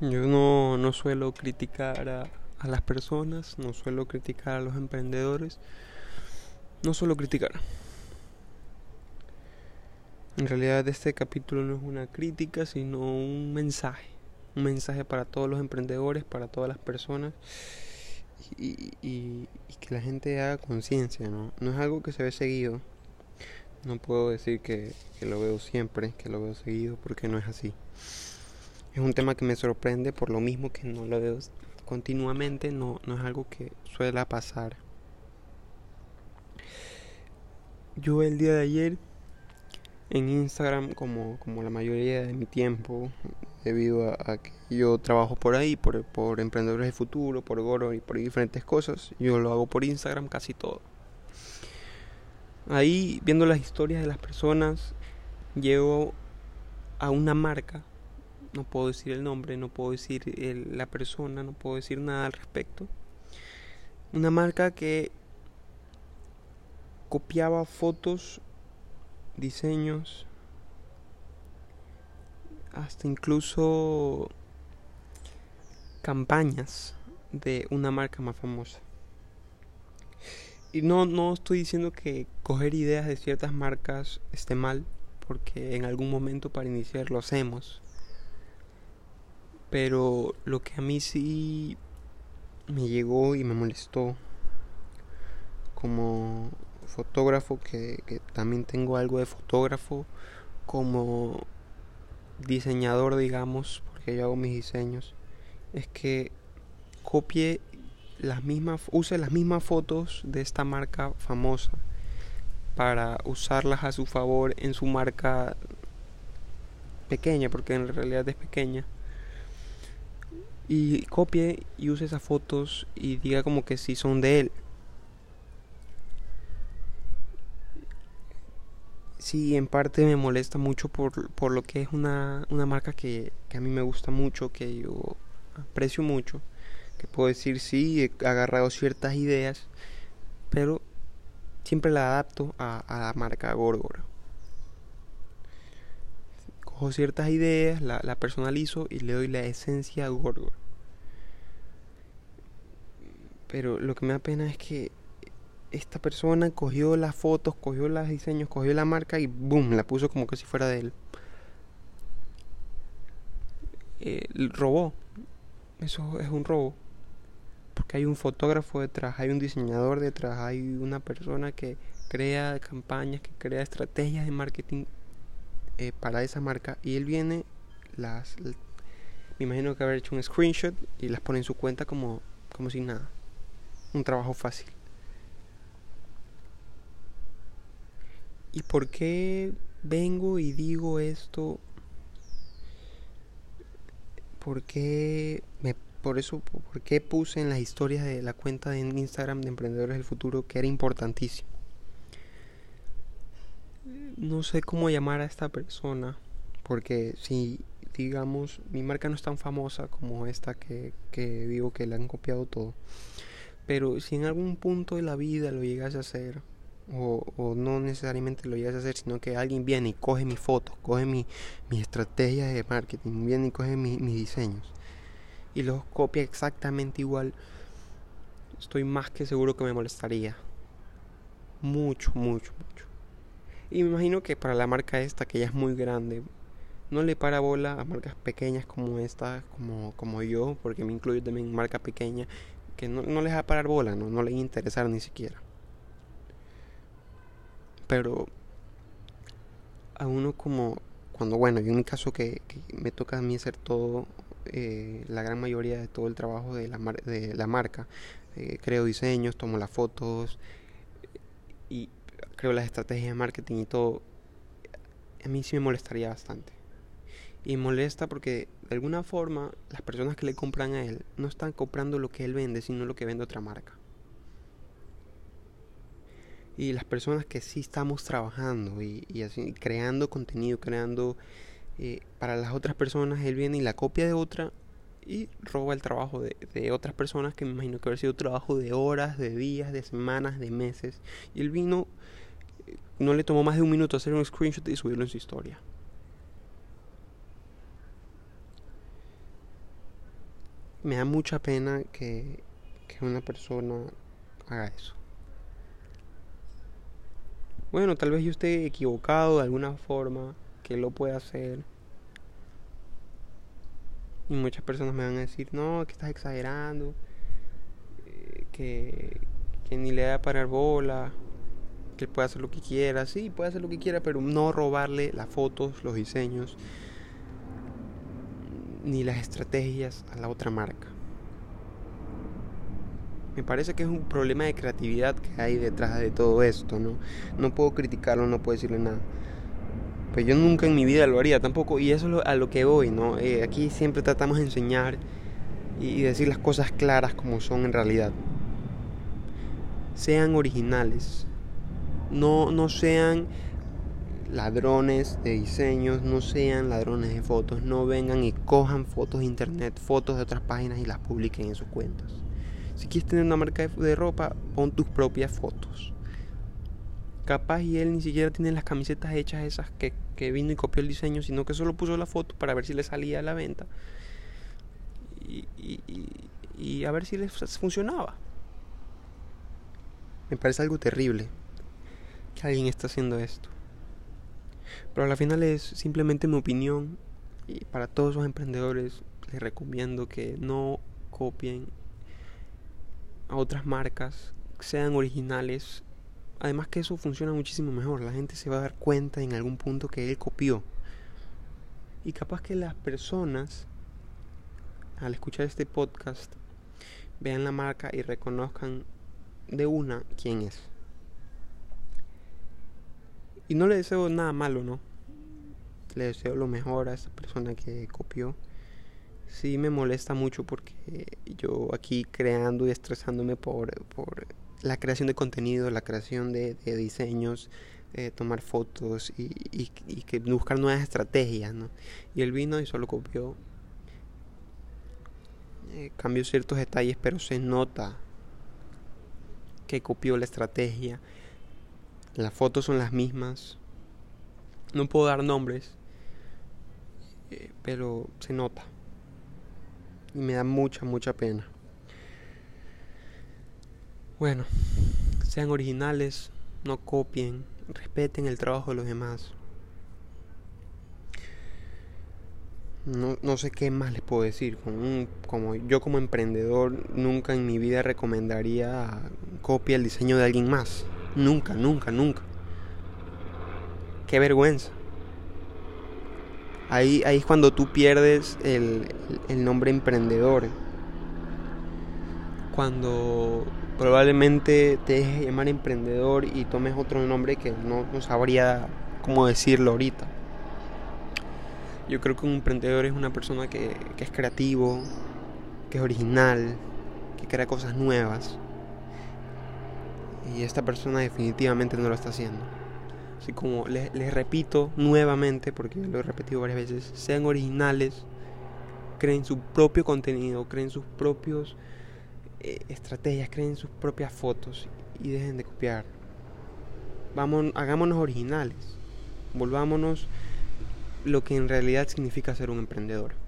Yo no, no suelo criticar a, a las personas, no suelo criticar a los emprendedores, no suelo criticar. En realidad este capítulo no es una crítica, sino un mensaje. Un mensaje para todos los emprendedores, para todas las personas. Y, que la gente haga conciencia, ¿no? No es algo que se ve seguido. No puedo decir que lo veo siempre, que lo veo seguido, porque no es así. Es un tema que me sorprende por lo mismo que no lo veo continuamente, no, no es algo que suele pasar. Yo el día de ayer en Instagram como, como la mayoría de mi tiempo, debido a, que yo trabajo por ahí, por, por Emprendedores del Futuro, por Goro y por diferentes cosas, yo lo hago por Instagram casi todo. Ahí, viendo las historias de las personas, llego a una marca, no puedo decir el nombre, no puedo decir la persona, no puedo decir nada al respecto. Una marca que copiaba fotos diseños, hasta incluso campañas de una marca más famosa. Y no, no estoy diciendo que coger ideas de ciertas marcas esté mal, porque en algún momento para iniciar lo hacemos. Pero lo que a mí sí me llegó y me molestó como fotógrafo, que, también tengo algo de fotógrafo, como diseñador, digamos, porque yo hago mis diseños, es que copie las mismas, use las mismas fotos de esta marca famosa para usarlas a su favor en su marca pequeña, porque en realidad es pequeña. Y copie y use esas fotos y diga como que si son de él. sí, en parte me molesta mucho por, por lo que es una, una marca que, que, a mí me gusta mucho, que yo aprecio mucho, que puedo decir sí, he agarrado ciertas ideas, pero siempre la adapto a, a la marca Gorgora. Ciertas ideas, la, personalizo y le doy la esencia a Gorgora. Pero lo que me da pena es que esta persona cogió las fotos, cogió los diseños, cogió la marca y boom, la puso como que si fuera de él. Eh, robó. Eso es un robo. Porque hay un fotógrafo detrás, hay un diseñador detrás, hay una persona que crea campañas, que crea estrategias de marketing eh, para esa marca. Y él viene, las, me imagino que haber hecho un screenshot y las pone en su cuenta como, como si nada. Un trabajo fácil. ¿Y por qué vengo y digo esto? ¿Por qué me por eso por qué puse en las historias de la cuenta de Instagram de Emprendedores del Futuro que era importantísimo? No sé cómo llamar a esta persona, porque si digamos mi marca no es tan famosa como esta que, que digo que le han copiado todo, pero si en algún punto de la vida lo llegase a hacer, o, o, no necesariamente lo llegas a hacer, sino que alguien viene y coge mi foto, coge mi, mi estrategia de marketing, viene y coge mi, mis diseños y los copia exactamente igual, estoy más que seguro que me molestaría. Mucho, mucho, mucho. Y me imagino que para la marca esta, que ya es muy grande, no le para bola a marcas pequeñas como esta, como, como yo, porque me incluyo también marca pequeña, que no, no les va a parar bola, no, no les interesar ni siquiera. Pero a uno como cuando bueno yo en mi caso que, que me toca a mí hacer todo eh, la gran mayoría de todo el trabajo de la, mar de la marca eh, creo diseños tomo las fotos y las estrategias de marketing y todo a mí sí me molestaría bastante y molesta porque de alguna forma las personas que le compran a él no están comprando lo que él vende sino lo que vende otra marca y las personas que sí estamos trabajando y, así creando contenido, creando eh, para las otras personas, él viene y la copia de otra y roba el trabajo de, de, otras personas que me imagino que haber sido trabajo de horas, de días, de semanas, de meses. Y él vino, no le tomó más de un minuto hacer un screenshot y subirlo en su historia. me da mucha pena que, que una persona haga eso. Bueno, tal vez yo esté equivocado de alguna forma, que lo pueda hacer. Y muchas personas me van a decir, no, que estás exagerando, eh, que, ni le da parar bola, que él puede hacer lo que quiera. Sí, puede hacer lo que quiera, pero no robarle las fotos, los diseños, ni las estrategias a la otra marca. Me parece que es un problema de creatividad que hay detrás de todo esto, ¿no? No puedo criticarlo, no puedo decirle nada. Pues yo nunca en mi vida lo haría tampoco, y eso es a lo que voy, ¿no? Eh, aquí siempre tratamos de enseñar y decir las cosas claras como son en realidad. Sean originales, no, no sean ladrones de diseños, no sean ladrones de fotos, no vengan y cojan fotos de internet, fotos de otras páginas y las publiquen en sus cuentas. Si quieres tener una marca de, ropa, pon tus propias fotos. Capaz y él ni siquiera tiene las camisetas hechas esas que, que vino y copió el diseño, sino que solo puso la foto para ver si le salía a la venta. Y, y, y a ver si les funcionaba. Me parece algo terrible que alguien está haciendo esto. Pero al final es simplemente mi opinión y para todos los emprendedores les recomiendo que no copien a otras marcas, sean originales. Además que eso funciona muchísimo mejor. La gente se va a dar cuenta en algún punto que él copió. Y capaz que las personas, al escuchar este podcast, vean la marca y reconozcan de una quién es. Y no le deseo nada malo, ¿no? Le deseo lo mejor a esa persona que copió sí me molesta mucho porque yo aquí creando y estresándome por, por la creación de contenido, la creación de, diseños, eh, tomar fotos y, y, que buscar nuevas estrategias, ¿no? Y él vino y solo copió, eh, cambió ciertos detalles, pero se nota que copió la estrategia. Las fotos son las mismas. No puedo dar nombres, eh, pero se nota y me da mucha, mucha pena. Bueno, sean originales, no copien, respeten el trabajo de los demás. No, no sé qué más les puedo decir. Como, como yo como emprendedor nunca en mi vida recomendaría copia el diseño de alguien más. Nunca, nunca, nunca. Qué vergüenza. Ahí, ahí es cuando tú pierdes el, nombre emprendedor. Cuando probablemente te dejes llamar emprendedor y tomes otro nombre que no, sabría cómo decirlo ahorita. Yo creo que un emprendedor es una persona que, que es creativo, que es original, que crea cosas nuevas. Y esta persona definitivamente no lo está haciendo. Así como les, repito nuevamente, porque lo he repetido varias veces, sean originales, creen su propio contenido, creen sus propios eh, estrategias, creen sus propias fotos y dejen de copiar. Vamos, hagámonos originales, volvámonos lo que en realidad significa ser un emprendedor.